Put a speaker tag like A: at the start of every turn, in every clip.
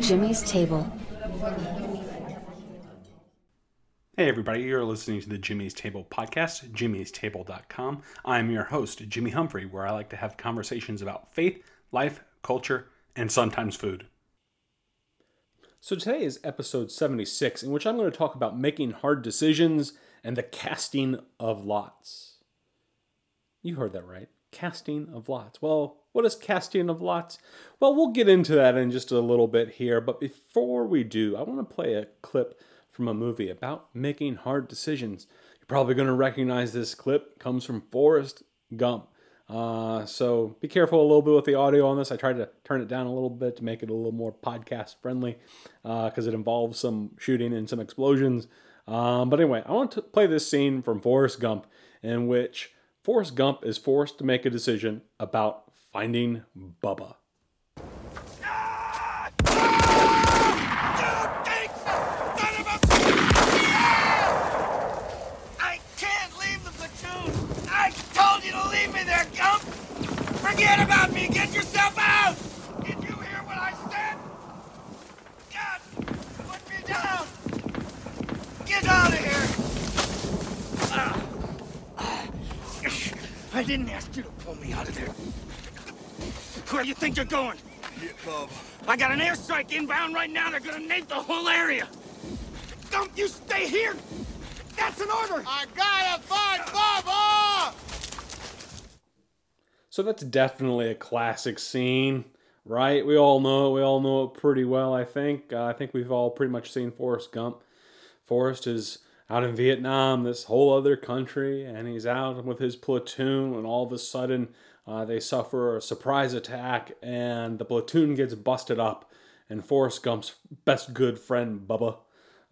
A: Jimmy's Table.
B: Hey, everybody, you're listening to the Jimmy's Table podcast, jimmy'stable.com. I'm your host, Jimmy Humphrey, where I like to have conversations about faith, life, culture, and sometimes food. So, today is episode 76, in which I'm going to talk about making hard decisions and the casting of lots. You heard that right. Casting of lots. Well, what is casting of lots? Well, we'll get into that in just a little bit here, but before we do, I want to play a clip from a movie about making hard decisions. You're probably going to recognize this clip. It comes from Forrest Gump. Uh, so be careful a little bit with the audio on this. I tried to turn it down a little bit to make it a little more podcast friendly because uh, it involves some shooting and some explosions. Um, but anyway, I want to play this scene from Forrest Gump in which Forrest Gump is forced to make a decision about finding Bubba.
C: I can't leave the platoon! I told you to leave me there, Gump! Forget about me! Get yourself out! Did you hear what I said? God! Put me down! Get out of here! I didn't ask you to pull me out of there. Where do you think you're going?
D: Get Bob.
C: I got an airstrike inbound right now. They're gonna nade the whole area. Don't you stay here! That's an order!
D: I gotta find Bubba!
B: So that's definitely a classic scene, right? We all know it. We all know it pretty well, I think. Uh, I think we've all pretty much seen Forrest Gump. Forrest is out in Vietnam, this whole other country, and he's out with his platoon, and all of a sudden uh, they suffer a surprise attack, and the platoon gets busted up, and Forrest Gump's best good friend, Bubba,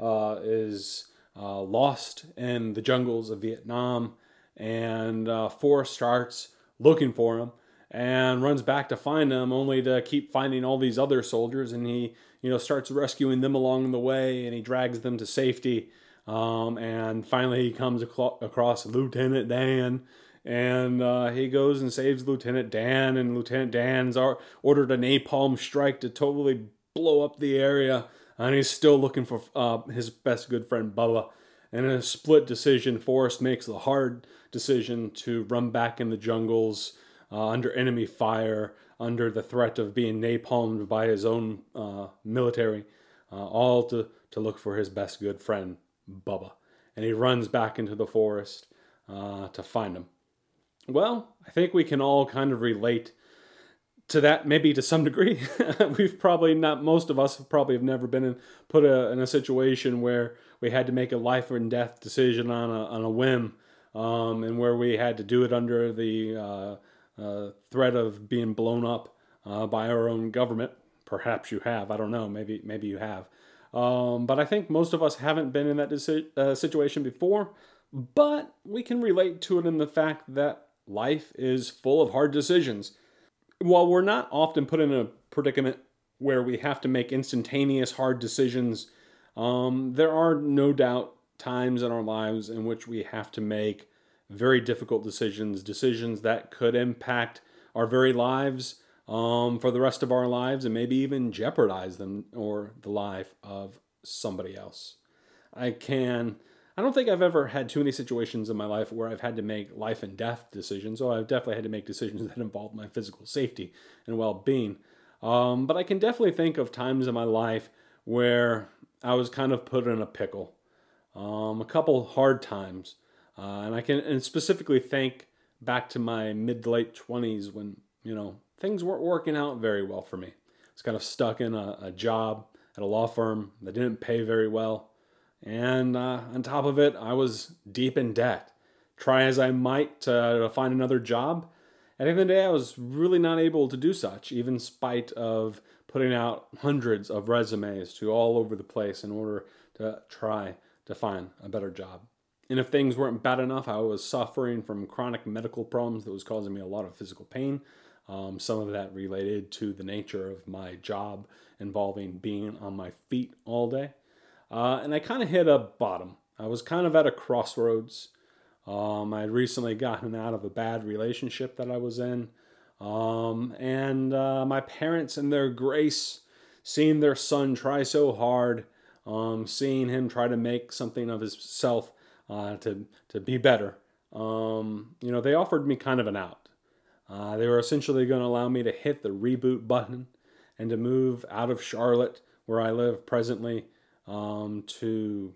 B: uh, is uh, lost in the jungles of Vietnam, and uh, Forrest starts looking for him and runs back to find him only to keep finding all these other soldiers and he you know starts rescuing them along the way and he drags them to safety um, and finally he comes across lieutenant dan and uh, he goes and saves lieutenant dan and lieutenant dan's ordered a napalm strike to totally blow up the area and he's still looking for uh, his best good friend bubba. And in a split decision forrest makes the hard decision to run back in the jungles uh, under enemy fire, under the threat of being napalmed by his own uh, military, uh, all to, to look for his best good friend, Bubba. And he runs back into the forest uh, to find him. Well, I think we can all kind of relate to that maybe to some degree we've probably not most of us probably have never been in put a, in a situation where we had to make a life and death decision on a, on a whim um, and where we had to do it under the uh, uh, threat of being blown up uh, by our own government. Perhaps you have. I don't know. Maybe maybe you have. Um, but I think most of us haven't been in that deci- uh, situation before. But we can relate to it in the fact that life is full of hard decisions. While we're not often put in a predicament where we have to make instantaneous hard decisions, um, there are no doubt times in our lives in which we have to make very difficult decisions, decisions that could impact our very lives um, for the rest of our lives and maybe even jeopardize them or the life of somebody else. I can. I don't think I've ever had too many situations in my life where I've had to make life and death decisions. So I've definitely had to make decisions that involve my physical safety and well being. Um, but I can definitely think of times in my life where I was kind of put in a pickle um, a couple hard times, uh, and I can and specifically think back to my mid to late twenties when you know things weren't working out very well for me. I was kind of stuck in a, a job at a law firm that didn't pay very well, and uh, on top of it, I was deep in debt. Try as I might to find another job, at the end of the day, I was really not able to do such, even spite of putting out hundreds of resumes to all over the place in order to try to find a better job. And if things weren't bad enough, I was suffering from chronic medical problems that was causing me a lot of physical pain. Um, some of that related to the nature of my job involving being on my feet all day. Uh, and I kind of hit a bottom. I was kind of at a crossroads. Um, I had recently gotten out of a bad relationship that I was in. Um, and uh, my parents and their grace, seeing their son try so hard, um, seeing him try to make something of himself uh, to, to be better, um, you know, they offered me kind of an out. Uh, they were essentially going to allow me to hit the reboot button and to move out of Charlotte, where I live presently, um, to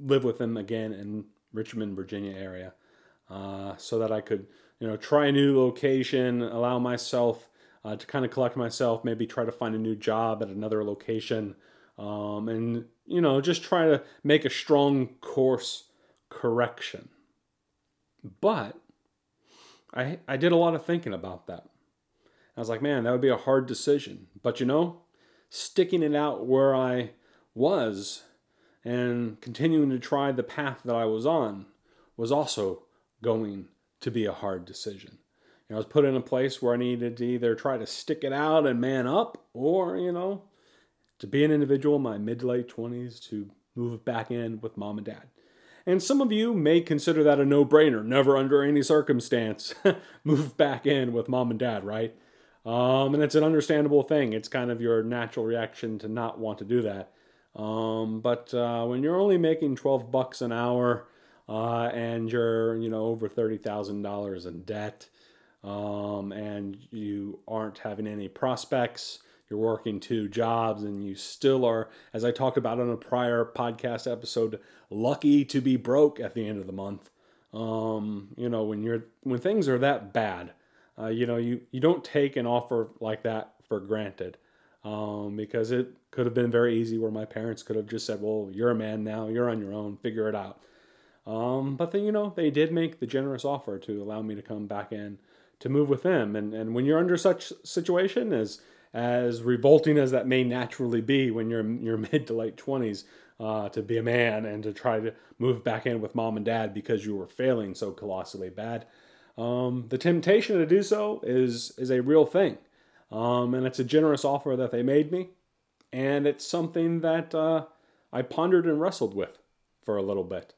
B: live with them again in Richmond, Virginia area, uh, so that I could, you know, try a new location, allow myself uh, to kind of collect myself, maybe try to find a new job at another location, um, and you know, just try to make a strong course correction. But I I did a lot of thinking about that. I was like, man, that would be a hard decision. But you know, sticking it out where I was and continuing to try the path that I was on was also going to be a hard decision. You know, I was put in a place where I needed to either try to stick it out and man up, or, you know, to be an individual in my mid to late 20s to move back in with mom and dad. And some of you may consider that a no brainer, never under any circumstance move back in with mom and dad, right? Um, and it's an understandable thing. It's kind of your natural reaction to not want to do that. Um, but uh, when you're only making 12 bucks an hour uh, and you're, you know, over $30,000 in debt um, and you aren't having any prospects, you're working two jobs and you still are, as I talked about on a prior podcast episode, lucky to be broke at the end of the month. Um, you know, when you're when things are that bad, uh, you know, you, you don't take an offer like that for granted um, because it could have been very easy where my parents could have just said, well, you're a man now, you're on your own, figure it out. Um, but then, you know, they did make the generous offer to allow me to come back in to move with them. And, and when you're under such situation, as, as revolting as that may naturally be when you're in your mid to late 20s, uh, to be a man and to try to move back in with mom and dad because you were failing so colossally bad, um, the temptation to do so is is a real thing, um, and it's a generous offer that they made me, and it's something that uh, I pondered and wrestled with for a little bit,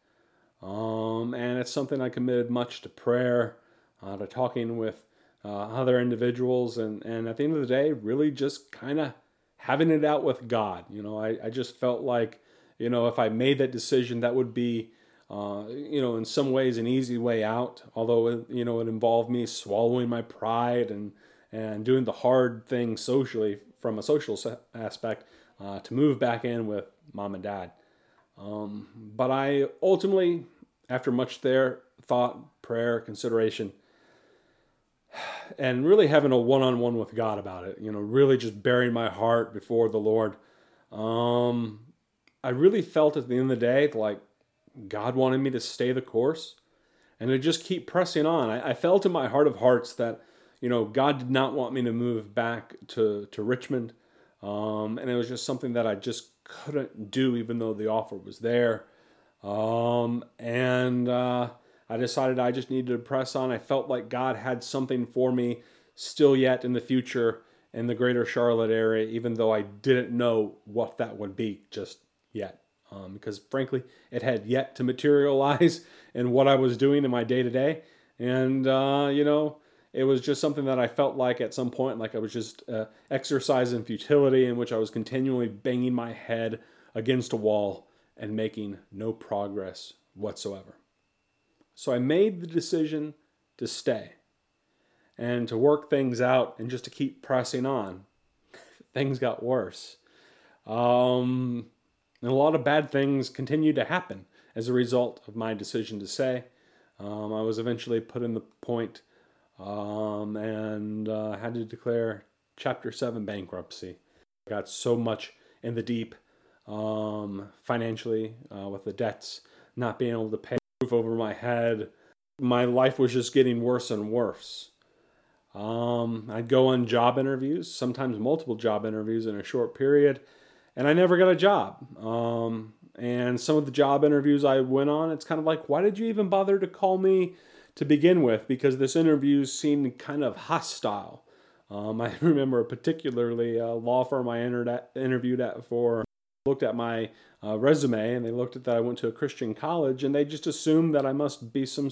B: um, and it's something I committed much to prayer, uh, to talking with uh, other individuals, and and at the end of the day, really just kind of having it out with God. You know, I, I just felt like, you know, if I made that decision, that would be uh, you know, in some ways, an easy way out. Although it, you know, it involved me swallowing my pride and and doing the hard thing socially from a social aspect uh, to move back in with mom and dad. Um, but I ultimately, after much there thought, prayer, consideration, and really having a one-on-one with God about it, you know, really just burying my heart before the Lord. Um, I really felt at the end of the day like God wanted me to stay the course and to just keep pressing on. I, I, felt in my heart of hearts that, you know, God did not want me to move back to, to Richmond. Um, and it was just something that I just couldn't do, even though the offer was there. Um, and uh, I decided I just needed to press on. I felt like God had something for me still yet in the future in the greater Charlotte area, even though I didn't know what that would be just yet um, because frankly, it had yet to materialize in what I was doing in my day to day. And, uh, you know, it was just something that I felt like at some point, like I was just uh, exercising futility in which I was continually banging my head against a wall and making no progress whatsoever. So I made the decision to stay and to work things out and just to keep pressing on. things got worse. Um, and a lot of bad things continued to happen as a result of my decision to stay. Um, I was eventually put in the point um, and uh, had to declare Chapter 7 bankruptcy. I got so much in the deep um, financially uh, with the debts, not being able to pay roof over my head. My life was just getting worse and worse. Um, I'd go on job interviews, sometimes multiple job interviews in a short period, and I never got a job. Um, and some of the job interviews I went on, it's kind of like, why did you even bother to call me to begin with? Because this interview seemed kind of hostile. Um, I remember particularly a law firm I entered at, interviewed at for looked at my uh, resume and they looked at that I went to a Christian college and they just assumed that I must be some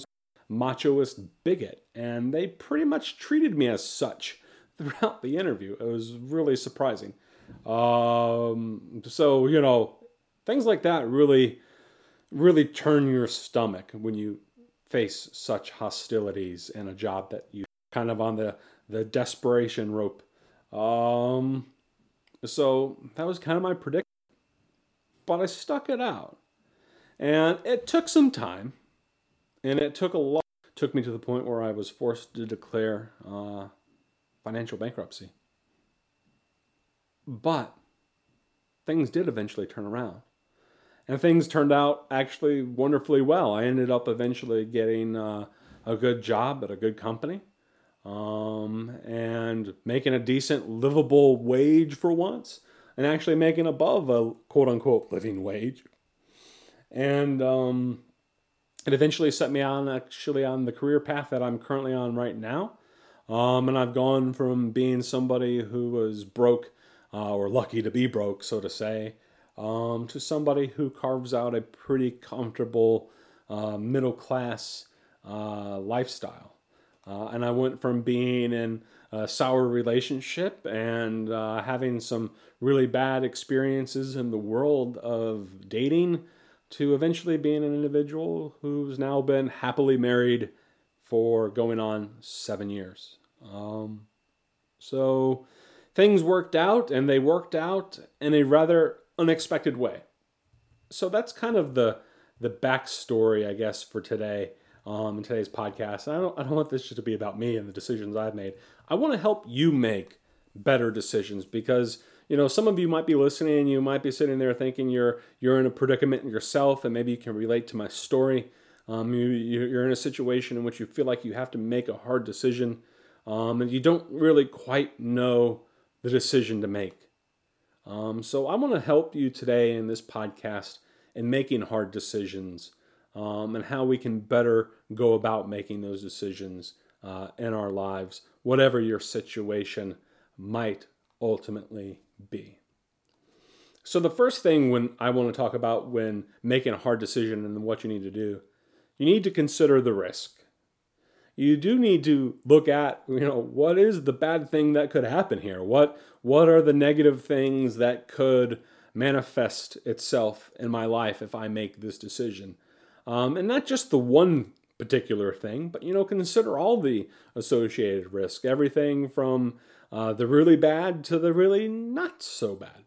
B: machoist bigot, and they pretty much treated me as such throughout the interview. It was really surprising. Um, so, you know, things like that really, really turn your stomach when you face such hostilities in a job that you kind of on the, the desperation rope. Um, so that was kind of my prediction. But I stuck it out. And it took some time. And it took a lot. Took me to the point where I was forced to declare uh, financial bankruptcy. But things did eventually turn around. And things turned out actually wonderfully well. I ended up eventually getting uh, a good job at a good company um, and making a decent, livable wage for once, and actually making above a quote unquote living wage. And um, it eventually set me on actually on the career path that I'm currently on right now. Um, and I've gone from being somebody who was broke uh, or lucky to be broke, so to say, um, to somebody who carves out a pretty comfortable uh, middle class uh, lifestyle. Uh, and I went from being in a sour relationship and uh, having some really bad experiences in the world of dating to eventually being an individual who's now been happily married for going on seven years. Um, so things worked out, and they worked out in a rather unexpected way. So that's kind of the the backstory, I guess, for today um, in today's podcast. I don't I don't want this just to be about me and the decisions I've made. I want to help you make better decisions because you know some of you might be listening and you might be sitting there thinking you're you're in a predicament yourself and maybe you can relate to my story. Um, you, you're in a situation in which you feel like you have to make a hard decision um, and you don't really quite know the decision to make. Um, so I want to help you today in this podcast in making hard decisions um, and how we can better go about making those decisions uh, in our lives, whatever your situation might ultimately be. So the first thing when I want to talk about when making a hard decision and what you need to do, you need to consider the risk. You do need to look at you know what is the bad thing that could happen here? What what are the negative things that could manifest itself in my life if i make this decision um, and not just the one particular thing but you know consider all the associated risk. Everything from uh, the really bad to the really not so bad.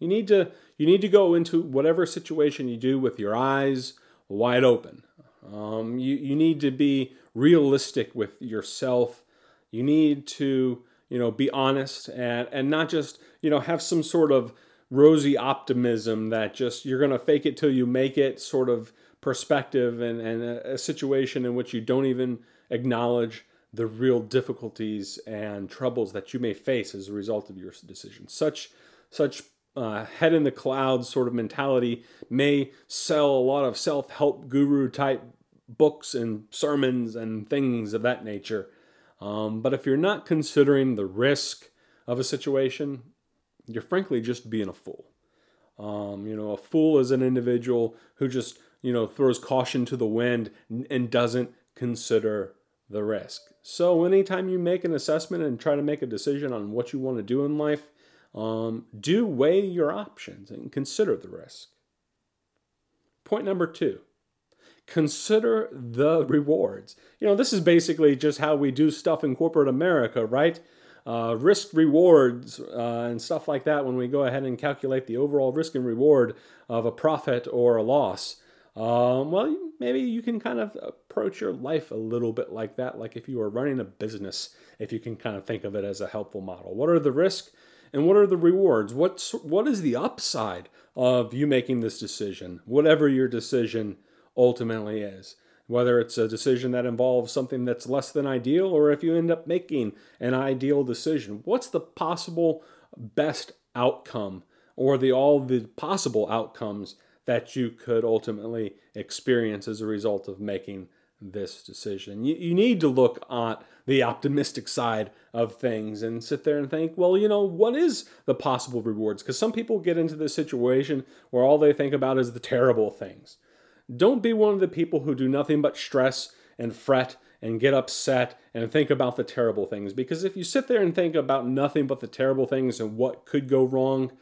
B: You need to you need to go into whatever situation you do with your eyes wide open. Um, you, you need to be realistic with yourself. You need to, you know, be honest and, and not just, you know, have some sort of rosy optimism that just you're going to fake it till you make it sort of perspective and, and a, a situation in which you don't even acknowledge the real difficulties and troubles that you may face as a result of your decision. Such such uh, head in the clouds sort of mentality may sell a lot of self help guru type books and sermons and things of that nature. Um, but if you're not considering the risk of a situation, you're frankly just being a fool. Um, you know, a fool is an individual who just, you know, throws caution to the wind and doesn't consider the risk. So, anytime you make an assessment and try to make a decision on what you want to do in life, um, do weigh your options and consider the risk. Point number two consider the rewards. You know, this is basically just how we do stuff in corporate America, right? Uh, risk rewards uh, and stuff like that when we go ahead and calculate the overall risk and reward of a profit or a loss. Um, well, maybe you can kind of approach your life a little bit like that, like if you were running a business, if you can kind of think of it as a helpful model. What are the risks and what are the rewards? What's, what is the upside of you making this decision, whatever your decision ultimately is. Whether it's a decision that involves something that's less than ideal, or if you end up making an ideal decision, what's the possible best outcome or the all the possible outcomes that you could ultimately experience as a result of making this decision. You, you need to look at the optimistic side of things and sit there and think, well, you know, what is the possible rewards? Because some people get into this situation where all they think about is the terrible things. Don't be one of the people who do nothing but stress and fret and get upset and think about the terrible things. Because if you sit there and think about nothing but the terrible things and what could go wrong,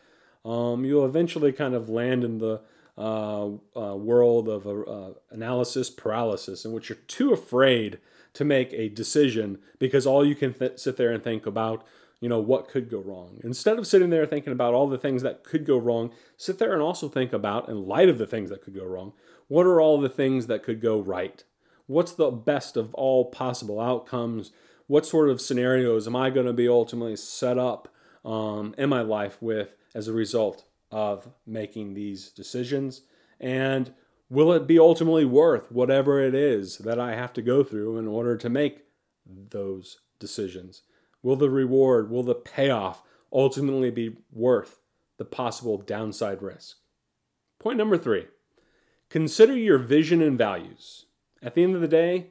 B: um, you'll eventually kind of land in the uh, uh, world of uh, analysis paralysis, in which you're too afraid to make a decision because all you can th- sit there and think about you know what could go wrong. Instead of sitting there thinking about all the things that could go wrong sit there and also think about in light of the things that could go wrong what are all the things that could go right? What's the best of all possible outcomes? What sort of scenarios am i going to be ultimately set up um, in my life with as a result of making these decisions and will it be ultimately worth whatever it is that i have to go through in order to make those decisions Will the reward, will the payoff ultimately be worth the possible downside risk? Point number three consider your vision and values. At the end of the day,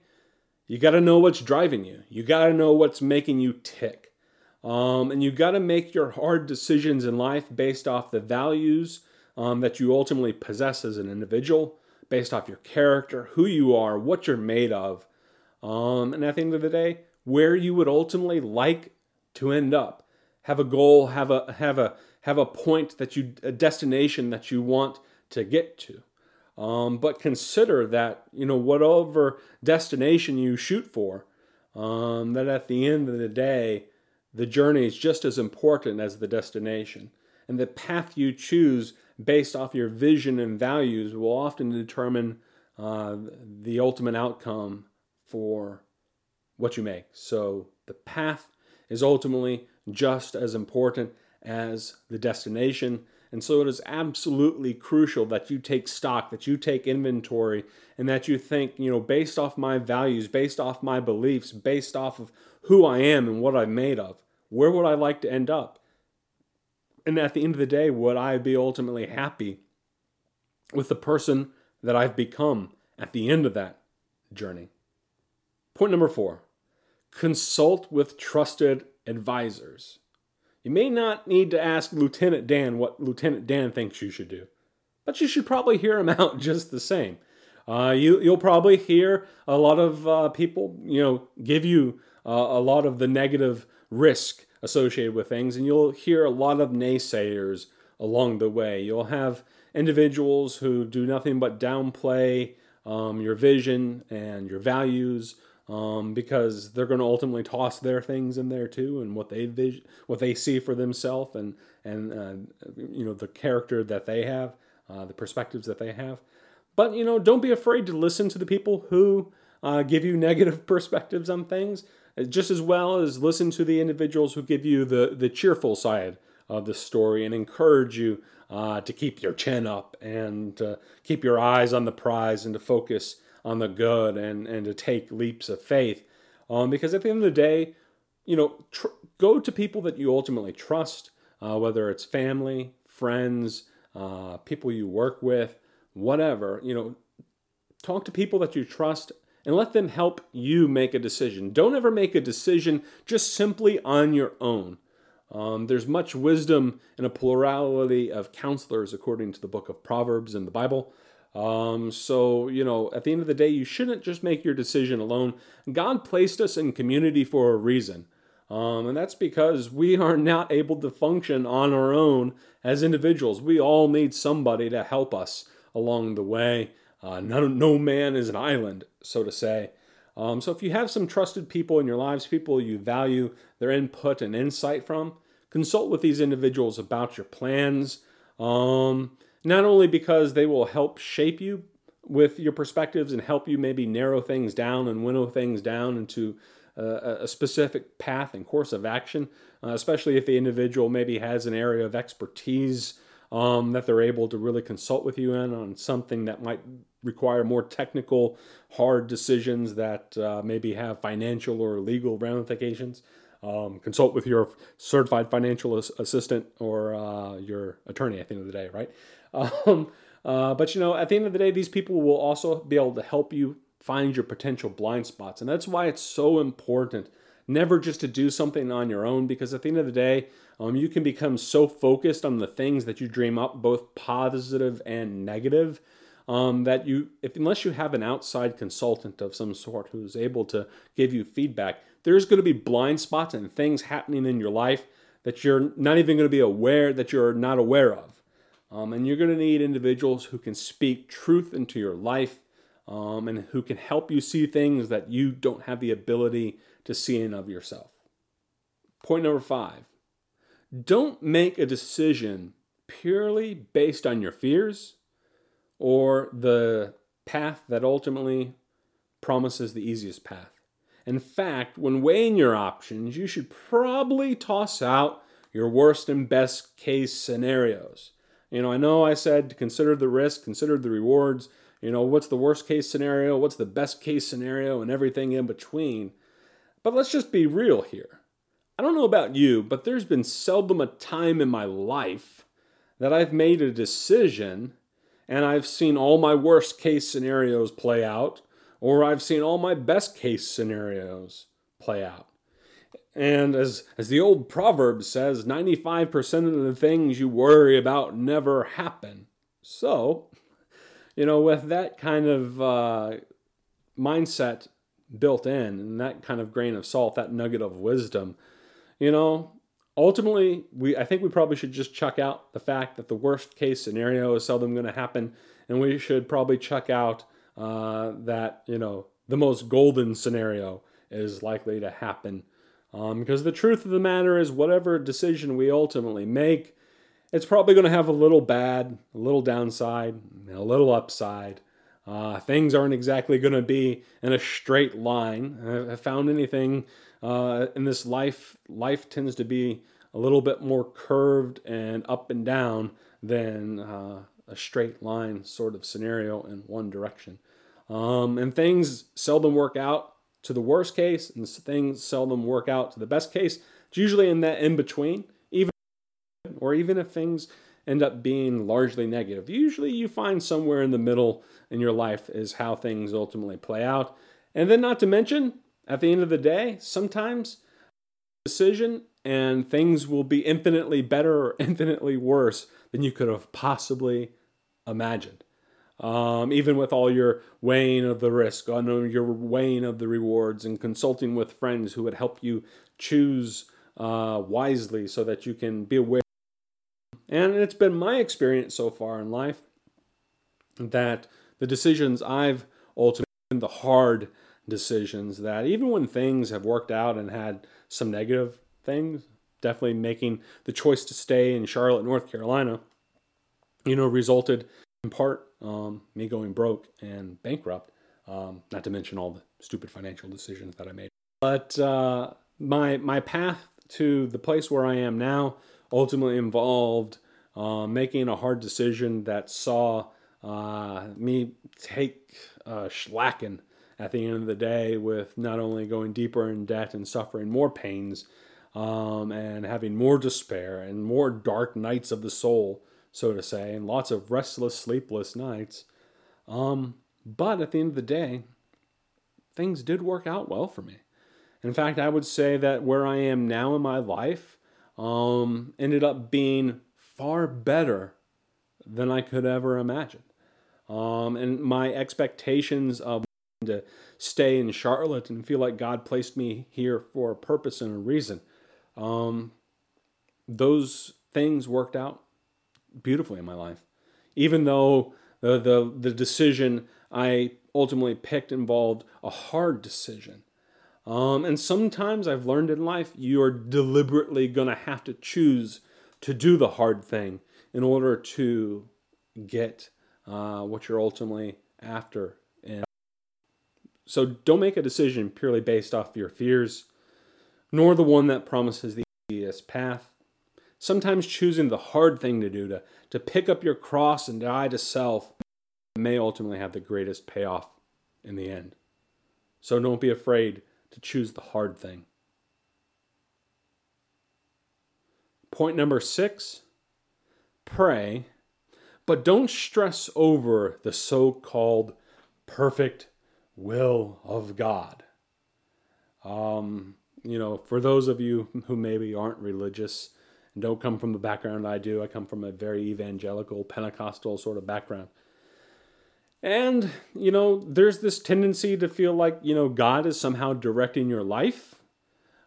B: you got to know what's driving you, you got to know what's making you tick. Um, and you've got to make your hard decisions in life based off the values um, that you ultimately possess as an individual, based off your character, who you are, what you're made of. Um, and at the end of the day, where you would ultimately like to end up. Have a goal, have a have a have a point that you a destination that you want to get to. Um, but consider that you know whatever destination you shoot for, um, that at the end of the day, the journey is just as important as the destination, and the path you choose based off your vision and values will often determine uh, the ultimate outcome for what you make. So the path is ultimately just as important as the destination. And so it is absolutely crucial that you take stock, that you take inventory, and that you think, you know, based off my values, based off my beliefs, based off of who I am and what I'm made of, where would I like to end up? And at the end of the day, would I be ultimately happy with the person that I've become at the end of that journey? Point number four consult with trusted advisors. You may not need to ask Lieutenant Dan what Lieutenant Dan thinks you should do, but you should probably hear him out just the same. Uh, you, you'll probably hear a lot of uh, people, you know, give you uh, a lot of the negative risk associated with things, and you'll hear a lot of naysayers along the way. You'll have individuals who do nothing but downplay um, your vision and your values, um, because they're going to ultimately toss their things in there too, and what they vis- what they see for themselves, and and uh, you know the character that they have, uh, the perspectives that they have. But you know, don't be afraid to listen to the people who uh, give you negative perspectives on things, uh, just as well as listen to the individuals who give you the the cheerful side of the story and encourage you uh, to keep your chin up and uh, keep your eyes on the prize and to focus on the good and, and to take leaps of faith. Um, because at the end of the day, you know, tr- go to people that you ultimately trust, uh, whether it's family, friends, uh, people you work with, whatever. You know, talk to people that you trust and let them help you make a decision. Don't ever make a decision just simply on your own. Um, there's much wisdom in a plurality of counselors, according to the book of Proverbs in the Bible. Um, so, you know, at the end of the day, you shouldn't just make your decision alone. God placed us in community for a reason. Um, and that's because we are not able to function on our own as individuals. We all need somebody to help us along the way. Uh, no, no man is an island, so to say. Um, so if you have some trusted people in your lives, people you value their input and insight from, consult with these individuals about your plans. Um, not only because they will help shape you with your perspectives and help you maybe narrow things down and winnow things down into a specific path and course of action, uh, especially if the individual maybe has an area of expertise um, that they're able to really consult with you in on something that might require more technical, hard decisions that uh, maybe have financial or legal ramifications. Um, consult with your certified financial assistant or uh, your attorney at the end of the day, right? Um, uh, but you know, at the end of the day, these people will also be able to help you find your potential blind spots. And that's why it's so important never just to do something on your own because at the end of the day, um, you can become so focused on the things that you dream up, both positive and negative, um, that you, if unless you have an outside consultant of some sort who's able to give you feedback, there's going to be blind spots and things happening in your life that you're not even going to be aware that you're not aware of. Um, and you're going to need individuals who can speak truth into your life um, and who can help you see things that you don't have the ability to see in of yourself. Point number five don't make a decision purely based on your fears or the path that ultimately promises the easiest path. In fact, when weighing your options, you should probably toss out your worst and best case scenarios. You know, I know I said consider the risk, consider the rewards. You know, what's the worst case scenario? What's the best case scenario? And everything in between. But let's just be real here. I don't know about you, but there's been seldom a time in my life that I've made a decision and I've seen all my worst case scenarios play out, or I've seen all my best case scenarios play out. And as, as the old proverb says, 95% of the things you worry about never happen. So, you know, with that kind of uh, mindset built in and that kind of grain of salt, that nugget of wisdom, you know, ultimately, we I think we probably should just chuck out the fact that the worst case scenario is seldom going to happen, and we should probably chuck out uh, that you know the most golden scenario is likely to happen um, because the truth of the matter is, whatever decision we ultimately make, it's probably going to have a little bad, a little downside, and a little upside. Uh, things aren't exactly going to be in a straight line. I, I found anything uh, in this life, life tends to be a little bit more curved and up and down than uh, a straight line sort of scenario in one direction. Um, and things seldom work out to the worst case, and things seldom work out to the best case. It's usually in that in between, even or even if things end up being largely negative. Usually you find somewhere in the middle in your life is how things ultimately play out. And then not to mention, at the end of the day, sometimes decision and things will be infinitely better or infinitely worse than you could have possibly imagined. Um, even with all your weighing of the risk, on your weighing of the rewards, and consulting with friends who would help you choose uh, wisely so that you can be aware. And it's been my experience so far in life that the decisions I've ultimately the hard decisions that even when things have worked out and had some negative things, definitely making the choice to stay in Charlotte, North Carolina, you know, resulted in part um, me going broke and bankrupt, um, not to mention all the stupid financial decisions that I made. But uh, my my path to the place where I am now ultimately involved uh, making a hard decision that saw uh, me take uh, schlacking at the end of the day with not only going deeper in debt and suffering more pains um, and having more despair and more dark nights of the soul so to say, and lots of restless, sleepless nights. Um, but at the end of the day, things did work out well for me. In fact, I would say that where I am now in my life um, ended up being far better than I could ever imagine. Um, and my expectations of to stay in Charlotte and feel like God placed me here for a purpose and a reason. Um, those things worked out beautifully in my life. Even though the, the, the decision I ultimately picked involved a hard decision. Um, and sometimes I've learned in life you are deliberately going to have to choose to do the hard thing in order to get uh, what you're ultimately after. And so don't make a decision purely based off your fears, nor the one that promises the easiest path sometimes choosing the hard thing to do, to, to pick up your cross and die to self, may ultimately have the greatest payoff in the end. So don't be afraid to choose the hard thing. Point number six pray, but don't stress over the so called perfect will of God. Um, you know, for those of you who maybe aren't religious, don't come from the background I do. I come from a very evangelical, Pentecostal sort of background. And, you know, there's this tendency to feel like, you know, God is somehow directing your life.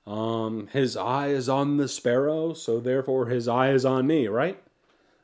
B: Um, his eye is on the sparrow, so therefore his eye is on me, right?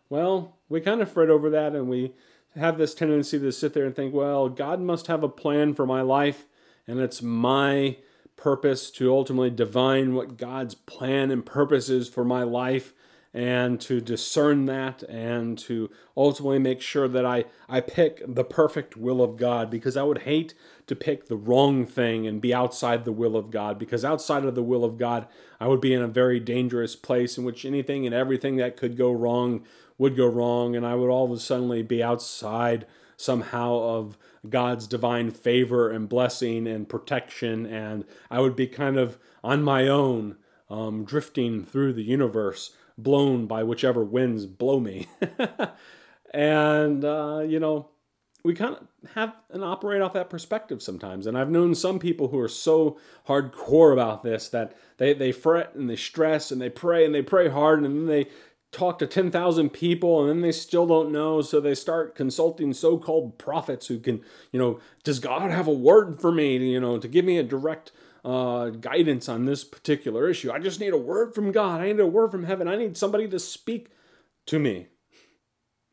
B: Well, we kind of fret over that and we have this tendency to sit there and think, well, God must have a plan for my life, and it's my purpose to ultimately divine what God's plan and purpose is for my life and to discern that and to ultimately make sure that I, I pick the perfect will of God because I would hate to pick the wrong thing and be outside the will of God because outside of the will of God, I would be in a very dangerous place in which anything and everything that could go wrong would go wrong and I would all of a sudden be outside somehow of God's divine favor and blessing and protection and I would be kind of on my own um, drifting through the universe blown by whichever winds blow me. and, uh, you know, we kind of have and operate off that perspective sometimes. And I've known some people who are so hardcore about this that they, they fret and they stress and they pray and they pray hard and then they talk to 10,000 people and then they still don't know. So they start consulting so called prophets who can, you know, does God have a word for me, to, you know, to give me a direct uh, guidance on this particular issue. I just need a word from God. I need a word from heaven. I need somebody to speak to me.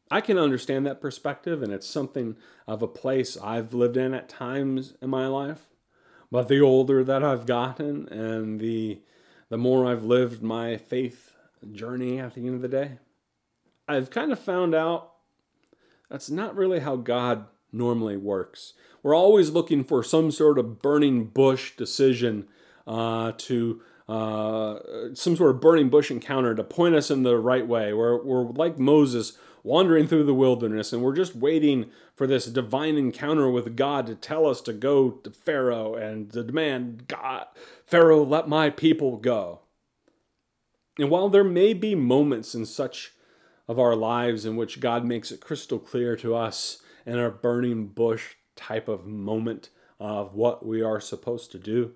B: I can understand that perspective, and it's something of a place I've lived in at times in my life. But the older that I've gotten, and the the more I've lived my faith journey at the end of the day, I've kind of found out that's not really how God normally works. We're always looking for some sort of burning bush decision uh, to uh, some sort of burning bush encounter to point us in the right way. We're, we're like Moses wandering through the wilderness and we're just waiting for this divine encounter with God to tell us to go to Pharaoh and to demand, God, Pharaoh, let my people go. And while there may be moments in such of our lives in which God makes it crystal clear to us in a burning bush type of moment of what we are supposed to do.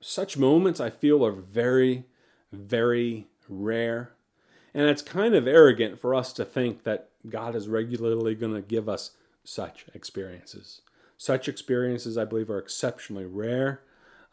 B: Such moments I feel are very, very rare. And it's kind of arrogant for us to think that God is regularly going to give us such experiences. Such experiences, I believe, are exceptionally rare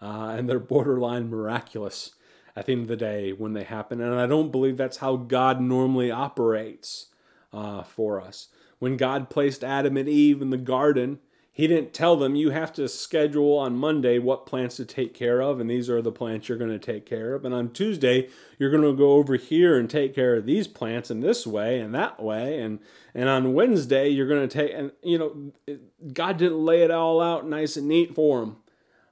B: uh, and they're borderline miraculous at the end of the day when they happen. And I don't believe that's how God normally operates uh, for us. When God placed Adam and Eve in the garden, he didn't tell them you have to schedule on Monday what plants to take care of, and these are the plants you're going to take care of. And on Tuesday, you're going to go over here and take care of these plants in this way and that way. And and on Wednesday, you're going to take and you know, God didn't lay it all out nice and neat for them.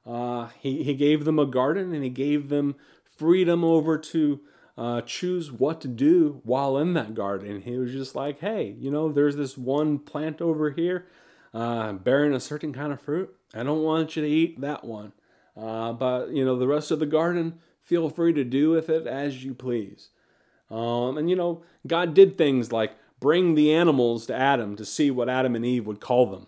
B: Uh, he he gave them a garden and he gave them freedom over to uh, choose what to do while in that garden. He was just like, hey, you know, there's this one plant over here uh, bearing a certain kind of fruit. I don't want you to eat that one. Uh, but, you know, the rest of the garden, feel free to do with it as you please. Um, and, you know, God did things like bring the animals to Adam to see what Adam and Eve would call them.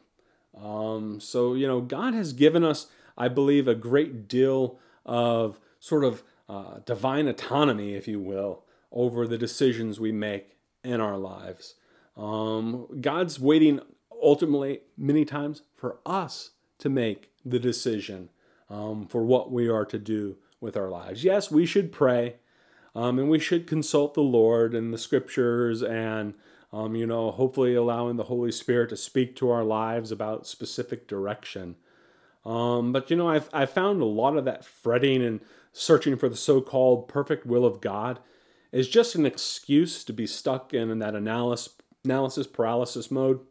B: Um, so, you know, God has given us, I believe, a great deal of sort of uh, divine autonomy, if you will, over the decisions we make in our lives. Um, God's waiting ultimately, many times, for us to make the decision um, for what we are to do with our lives. Yes, we should pray um, and we should consult the Lord and the scriptures and, um, you know, hopefully allowing the Holy Spirit to speak to our lives about specific direction. Um, but, you know, I've, I've found a lot of that fretting and searching for the so called perfect will of God is just an excuse to be stuck in that analysis, analysis paralysis mode.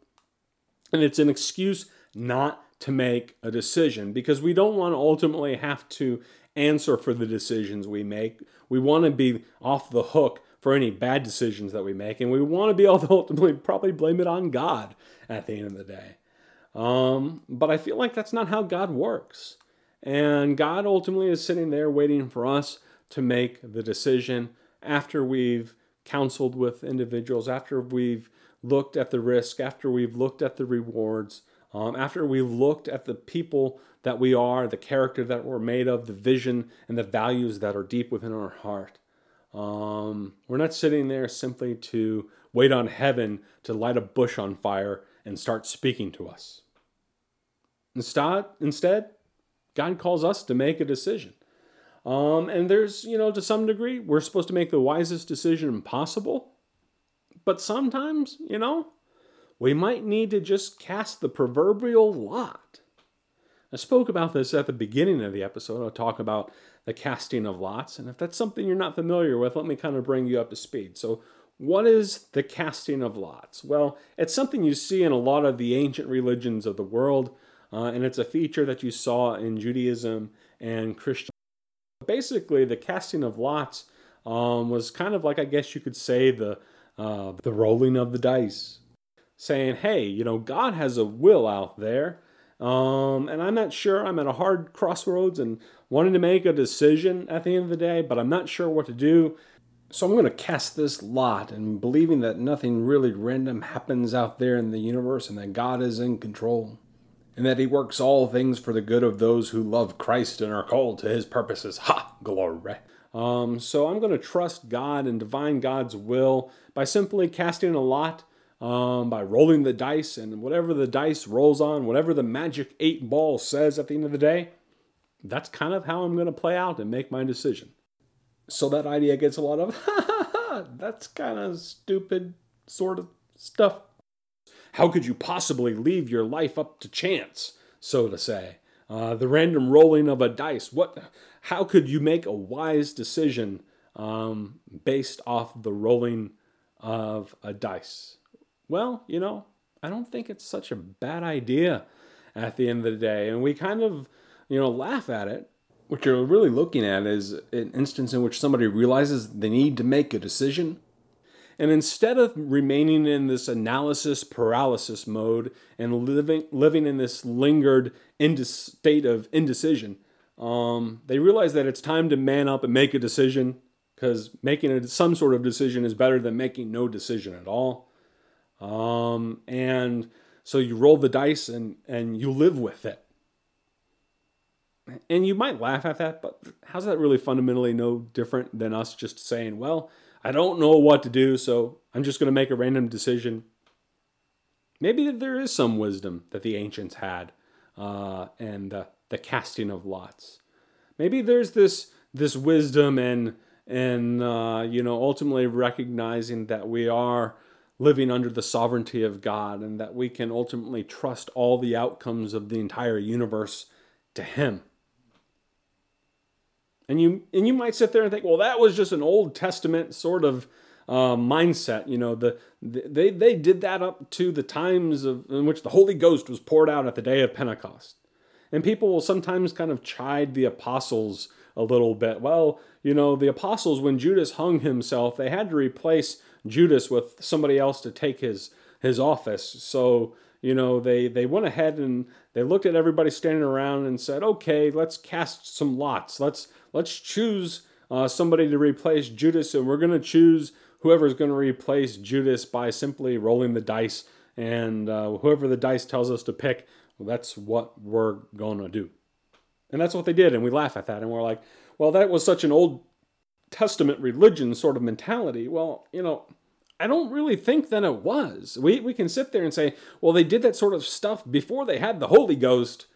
B: And it's an excuse not to make a decision because we don't want to ultimately have to answer for the decisions we make. We want to be off the hook for any bad decisions that we make, and we want to be able to ultimately probably blame it on God at the end of the day. Um, but I feel like that's not how God works. And God ultimately is sitting there waiting for us to make the decision after we've counseled with individuals, after we've looked at the risk, after we've looked at the rewards, um, after we've looked at the people that we are, the character that we're made of, the vision and the values that are deep within our heart. Um, we're not sitting there simply to wait on heaven to light a bush on fire and start speaking to us. Instead, instead, God calls us to make a decision. Um, and there's, you know, to some degree, we're supposed to make the wisest decision possible. But sometimes, you know, we might need to just cast the proverbial lot. I spoke about this at the beginning of the episode. I'll talk about the casting of lots. And if that's something you're not familiar with, let me kind of bring you up to speed. So, what is the casting of lots? Well, it's something you see in a lot of the ancient religions of the world, uh, and it's a feature that you saw in Judaism and Christianity. Basically, the casting of lots um, was kind of like, I guess you could say, the uh, the rolling of the dice, saying, "Hey, you know, God has a will out there." Um, and I'm not sure. I'm at a hard crossroads and wanting to make a decision at the end of the day, but I'm not sure what to do. So I'm going to cast this lot and believing that nothing really random happens out there in the universe and that God is in control and that he works all things for the good of those who love Christ and are called to his purposes. Ha! Glory. Um, so I'm going to trust God and divine God's will by simply casting a lot um, by rolling the dice, and whatever the dice rolls on, whatever the magic eight ball says at the end of the day, that's kind of how I'm going to play out and make my decision. So that idea gets a lot of, ha ha ha, that's kind of stupid sort of stuff. How could you possibly leave your life up to chance, so to say? Uh, the random rolling of a dice. What? How could you make a wise decision um, based off the rolling of a dice? well, you know, I don't think it's such a bad idea at the end of the day. And we kind of, you know, laugh at it. What you're really looking at is an instance in which somebody realizes they need to make a decision. And instead of remaining in this analysis paralysis mode and living living in this lingered state of indecision, um, they realize that it's time to man up and make a decision because making a, some sort of decision is better than making no decision at all. Um, and so you roll the dice and, and you live with it. And you might laugh at that, but how's that really fundamentally no different than us just saying, well, I don't know what to do, so I'm just going to make a random decision? Maybe there is some wisdom that the ancients had uh, and uh, the casting of lots. Maybe there's this this wisdom and and uh, you know ultimately recognizing that we are living under the sovereignty of God and that we can ultimately trust all the outcomes of the entire universe to Him. And you and you might sit there and think, well, that was just an Old Testament sort of uh, mindset. You know, the, the, they they did that up to the times of in which the Holy Ghost was poured out at the day of Pentecost. And people will sometimes kind of chide the apostles a little bit. Well, you know, the apostles, when Judas hung himself, they had to replace Judas with somebody else to take his his office. So you know they they went ahead and they looked at everybody standing around and said, okay, let's cast some lots. Let's let's choose uh, somebody to replace Judas, and we're going to choose whoever's going to replace Judas by simply rolling the dice. And uh, whoever the dice tells us to pick, well, that's what we're going to do. And that's what they did. And we laugh at that. And we're like, well, that was such an Old Testament religion sort of mentality. Well, you know, I don't really think that it was. We, we can sit there and say, well, they did that sort of stuff before they had the Holy Ghost,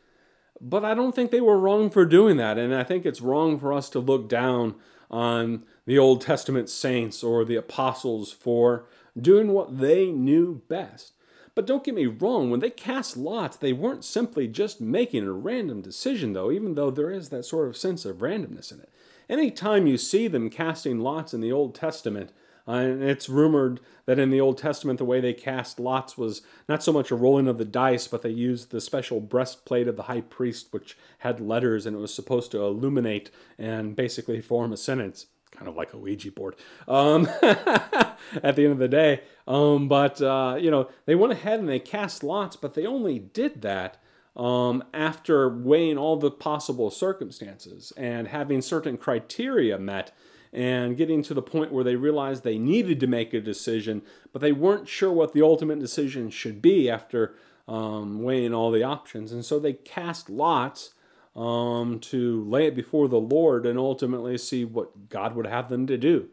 B: but I don't think they were wrong for doing that. And I think it's wrong for us to look down on the Old Testament saints or the apostles for doing what they knew best. But don't get me wrong, when they cast lots, they weren't simply just making a random decision, though, even though there is that sort of sense of randomness in it. Anytime you see them casting lots in the Old Testament, uh, and it's rumored that in the Old Testament, the way they cast lots was not so much a rolling of the dice, but they used the special breastplate of the high priest, which had letters and it was supposed to illuminate and basically form a sentence. Kind of like a Ouija board um, at the end of the day. Um, but, uh, you know, they went ahead and they cast lots, but they only did that um, after weighing all the possible circumstances and having certain criteria met and getting to the point where they realized they needed to make a decision, but they weren't sure what the ultimate decision should be after um, weighing all the options. And so they cast lots um, to lay it before the Lord and ultimately see what God would have them to do.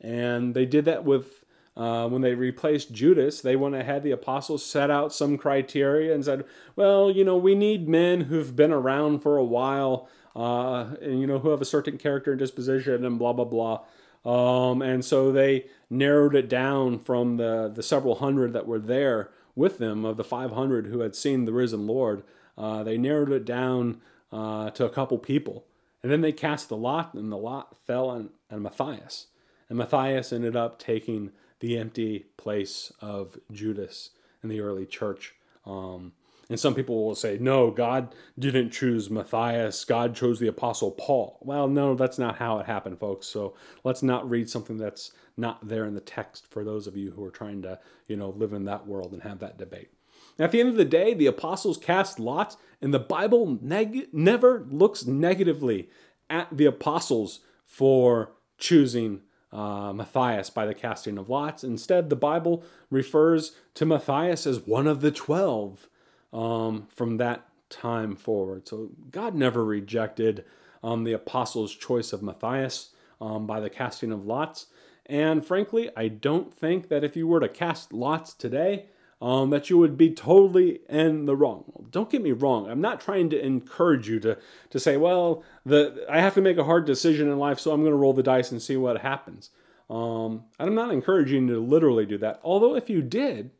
B: And they did that with uh, when they replaced Judas, they went ahead, the apostles set out some criteria and said, well, you know, we need men who've been around for a while, uh, and, you know, who have a certain character and disposition and blah, blah, blah. Um, and so they narrowed it down from the, the several hundred that were there with them, of the 500 who had seen the risen Lord. Uh, they narrowed it down uh, to a couple people. And then they cast the lot, and the lot fell on, on Matthias. And Matthias ended up taking the empty place of Judas in the early church. Um, and some people will say, no, God didn't choose Matthias. God chose the Apostle Paul. Well, no, that's not how it happened, folks. So let's not read something that's not there in the text for those of you who are trying to, you know, live in that world and have that debate. At the end of the day, the apostles cast lots, and the Bible neg- never looks negatively at the apostles for choosing uh, Matthias by the casting of lots. Instead, the Bible refers to Matthias as one of the twelve um, from that time forward. So God never rejected um, the apostles' choice of Matthias um, by the casting of lots. And frankly, I don't think that if you were to cast lots today, um, that you would be totally in the wrong. Don't get me wrong. I'm not trying to encourage you to, to say, well, the, I have to make a hard decision in life, so I'm going to roll the dice and see what happens. Um, I'm not encouraging you to literally do that. Although, if you did,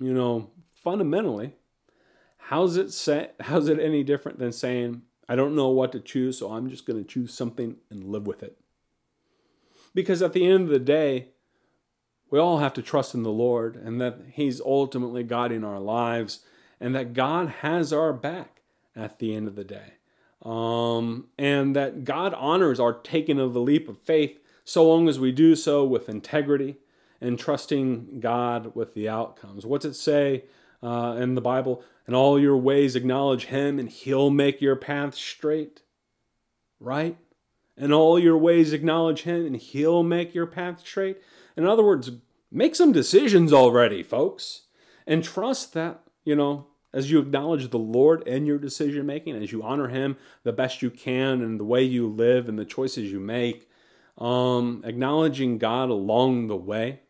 B: you know, fundamentally, how's it say, how's it any different than saying, I don't know what to choose, so I'm just going to choose something and live with it? Because at the end of the day, we all have to trust in the Lord and that He's ultimately guiding our lives and that God has our back at the end of the day. Um, and that God honors our taking of the leap of faith so long as we do so with integrity and trusting God with the outcomes. What's it say uh, in the Bible? In all your ways, acknowledge Him, and He'll make your path straight. Right? In all your ways, acknowledge Him, and He'll make your path straight. In other words, make some decisions already, folks, and trust that, you know, as you acknowledge the Lord in your decision making, as you honor Him the best you can and the way you live and the choices you make, um, acknowledging God along the way,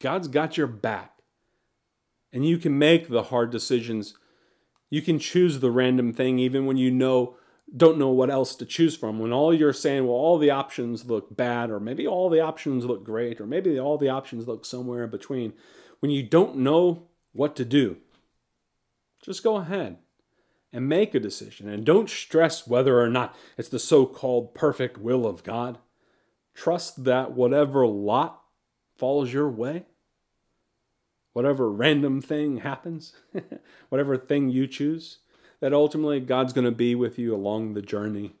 B: God's got your back. And you can make the hard decisions. You can choose the random thing even when you know don't know what else to choose from. When all you're saying well all the options look bad or maybe all the options look great or maybe all the options look somewhere in between. When you don't know what to do just go ahead and make a decision. And don't stress whether or not it's the so-called perfect will of God. Trust that whatever lot falls your way whatever random thing happens whatever thing you choose that ultimately God's going to be with you along the journey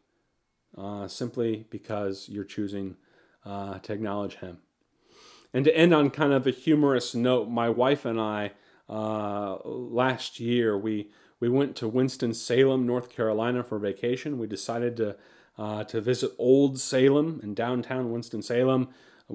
B: uh, simply because you're choosing uh, to acknowledge Him. And to end on kind of a humorous note, my wife and I uh, last year we we went to Winston Salem, North Carolina for vacation. We decided to uh, to visit Old Salem in downtown Winston Salem.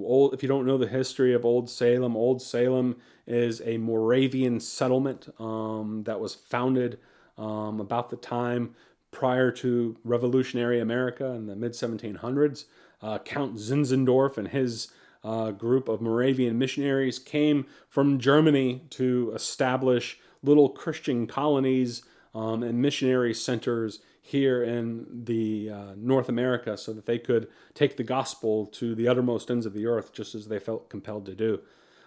B: Old, if you don't know the history of Old Salem, Old Salem is a Moravian settlement um, that was founded um, about the time prior to revolutionary America in the mid 1700s. Uh, Count Zinzendorf and his uh, group of Moravian missionaries came from Germany to establish little Christian colonies um, and missionary centers here in the uh, North America so that they could take the gospel to the uttermost ends of the earth just as they felt compelled to do.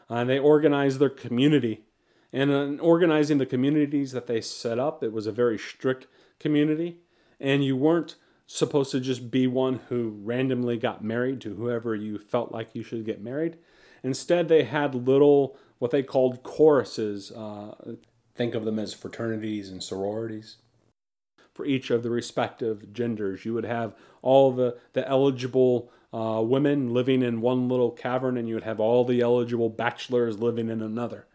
B: Uh, they organized their community and in organizing the communities that they set up, it was a very strict community. And you weren't supposed to just be one who randomly got married to whoever you felt like you should get married. Instead, they had little, what they called choruses. Uh, think of them as fraternities and sororities. For each of the respective genders, you would have all the, the eligible uh, women living in one little cavern, and you would have all the eligible bachelors living in another.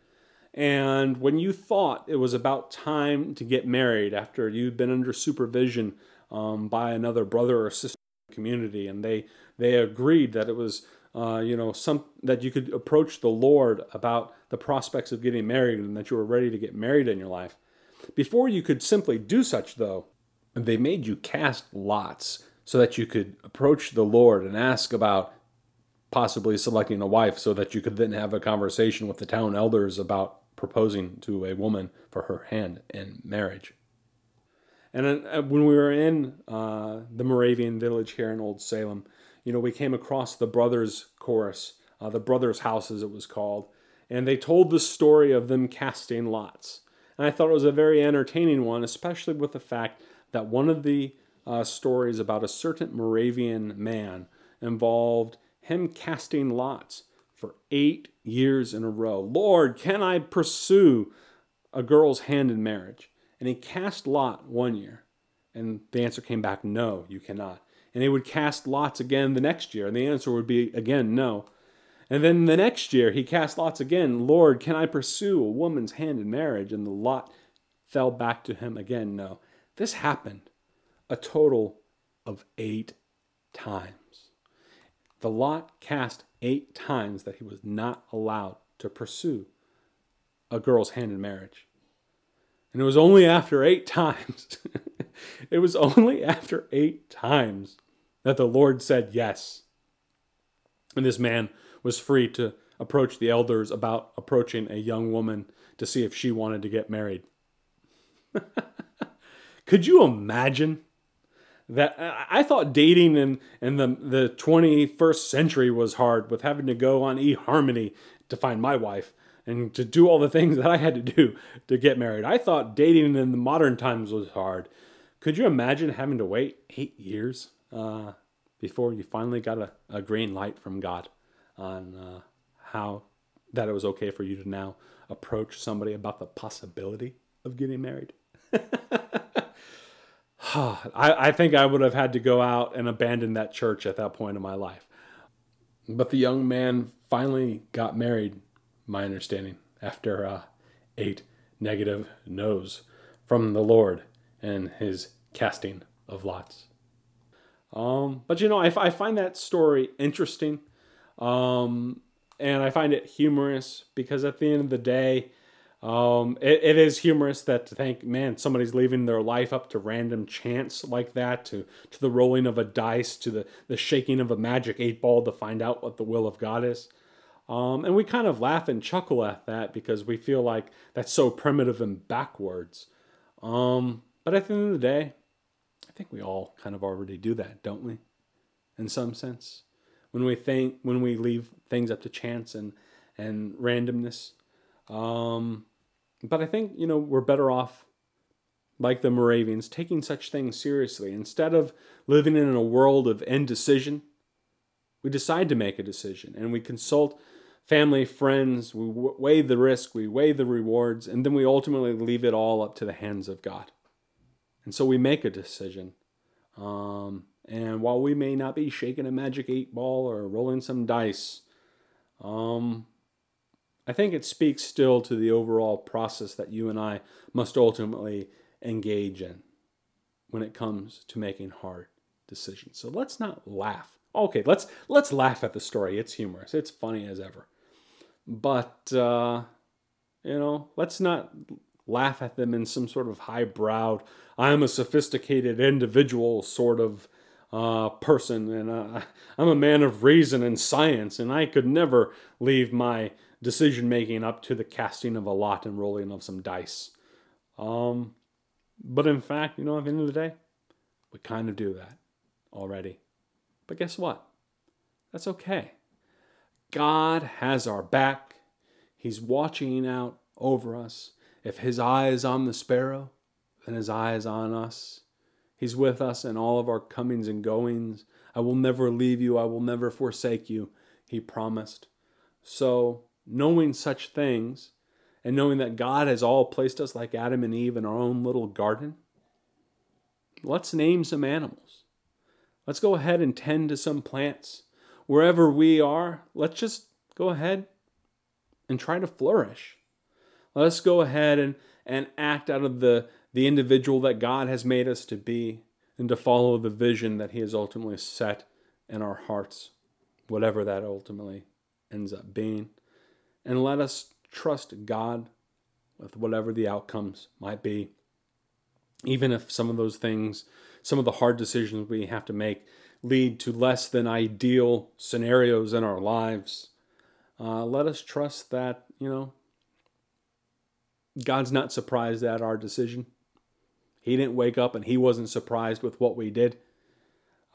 B: And when you thought it was about time to get married after you'd been under supervision um, by another brother or sister community, and they they agreed that it was uh, you know some that you could approach the Lord about the prospects of getting married and that you were ready to get married in your life. Before you could simply do such, though, they made you cast lots so that you could approach the Lord and ask about possibly selecting a wife so that you could then have a conversation with the town elders about proposing to a woman for her hand in marriage. And uh, when we were in uh, the Moravian village here in Old Salem, you know, we came across the brothers' chorus, uh, the brothers' house as it was called, and they told the story of them casting lots. And I thought it was a very entertaining one, especially with the fact that one of the uh, stories about a certain Moravian man involved him casting lots for eight years in a row. Lord, can I pursue a girl's hand in marriage? And he cast lot one year, and the answer came back, no, you cannot. And he would cast lots again the next year, and the answer would be again, no. And then the next year he cast lots again, Lord, can I pursue a woman's hand in marriage? And the lot fell back to him again, no. This happened a total of eight times. The lot cast eight times that he was not allowed to pursue a girl's hand in marriage. And it was only after eight times, it was only after eight times that the Lord said yes. And this man was free to approach the elders about approaching a young woman to see if she wanted to get married. Could you imagine that I thought dating in, in the, the 21st century was hard with having to go on eHarmony to find my wife and to do all the things that I had to do to get married. I thought dating in the modern times was hard. Could you imagine having to wait eight years uh, before you finally got a, a, green light from God on uh, how that it was okay for you to now approach somebody about the possibility of getting married? I, I think I would have had to go out and abandon that church at that point in my life. But the young man finally got married, my understanding, after uh, eight negative no's from the Lord and his casting of lots. Um, but you know, I, I find that story interesting. Um, and I find it humorous because at the end of the day, um, it, it is humorous that to think, man, somebody's leaving their life up to random chance like that, to to the rolling of a dice, to the the shaking of a magic eight ball to find out what the will of God is. Um, and we kind of laugh and chuckle at that because we feel like that's so primitive and backwards. Um, but at the end of the day, I think we all kind of already do that, don't we? In some sense, when we think when we leave things up to chance and and randomness. Um, but I think, you know, we're better off, like the Moravians, taking such things seriously. Instead of living in a world of indecision, we decide to make a decision and we consult family, friends, we weigh the risk, we weigh the rewards, and then we ultimately leave it all up to the hands of God. And so we make a decision. Um, and while we may not be shaking a magic eight ball or rolling some dice, um, I think it speaks still to the overall process that you and I must ultimately engage in when it comes to making hard decisions. So let's not laugh. Okay, let's let's laugh at the story. It's humorous. It's funny as ever. But uh, you know, let's not laugh at them in some sort of highbrow, I'm a sophisticated individual sort of uh, person, and uh, I'm a man of reason and science, and I could never leave my decision making up to the casting of a lot and rolling of some dice. Um, but in fact, you know, at the end of the day, we kind of do that already. But guess what? That's okay. God has our back. He's watching out over us. If his eye is on the sparrow, then his eye is on us. He's with us in all of our comings and goings. I will never leave you. I will never forsake you, he promised. So knowing such things and knowing that God has all placed us like Adam and Eve in our own little garden, let's name some animals. Let's go ahead and tend to some plants. Wherever we are, let's just go ahead and try to flourish. Let's go ahead and, and act out of the, the individual that God has made us to be and to follow the vision that He has ultimately set in our hearts, whatever that ultimately ends up being and let us trust God with whatever the outcomes might be. Even if some of those things, some of the hard decisions we have to make lead to less than ideal scenarios in our lives. Uh, let us trust that, you know, God's not surprised at our decision. He didn't wake up and he wasn't surprised with what we did.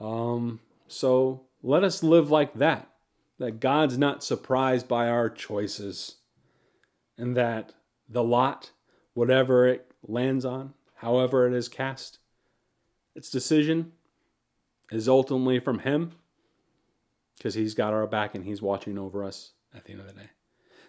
B: Um, so let us live like that. That God's not surprised by our choices. And that the lot, whatever it lands on, however it is cast, its decision is ultimately from Him because He's got our back and He's watching over us at the end of the day.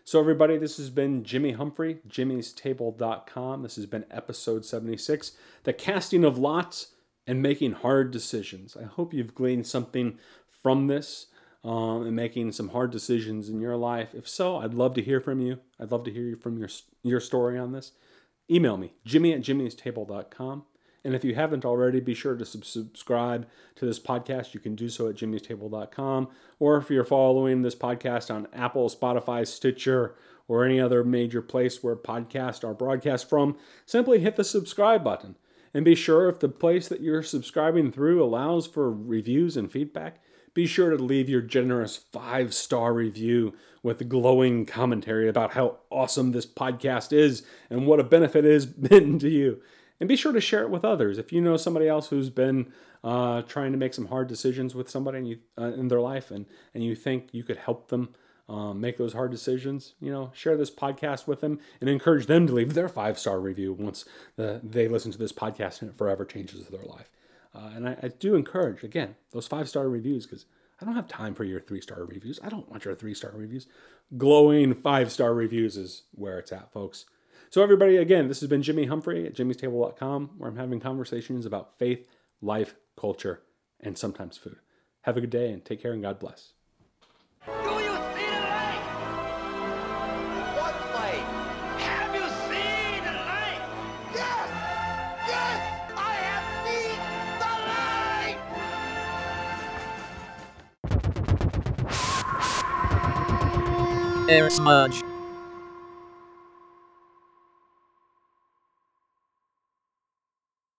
B: So, everybody, this has been Jimmy Humphrey, jimmystable.com. This has been episode 76 The Casting of Lots and Making Hard Decisions. I hope you've gleaned something from this um, and making some hard decisions in your life. If so, I'd love to hear from you. I'd love to hear from your, your story on this. Email me, jimmy at jimmystable.com. And if you haven't already, be sure to sub- subscribe to this podcast. You can do so at jimmystable.com. Or if you're following this podcast on Apple, Spotify, Stitcher, or any other major place where podcasts are broadcast from, simply hit the subscribe button. And be sure if the place that you're subscribing through allows for reviews and feedback, be sure to leave your generous five star review with glowing commentary about how awesome this podcast is and what a benefit it has been to you. And be sure to share it with others. If you know somebody else who's been uh, trying to make some hard decisions with somebody in, you, uh, in their life and, and you think you could help them um, make those hard decisions, you know, share this podcast with them and encourage them to leave their five star review once the, they listen to this podcast and it forever changes their life. Uh, and I, I, do encourage, again, those five star reviews because I don't have time for your three star reviews. I don't want your three star reviews. Glowing five star reviews is where it's at, folks. So, everybody, again, this has been Jimmy Humphrey at jimmystable.com, where I'm having conversations about faith, life, culture, and sometimes food. Have a good day and take care and God bless.
A: Air Smudge.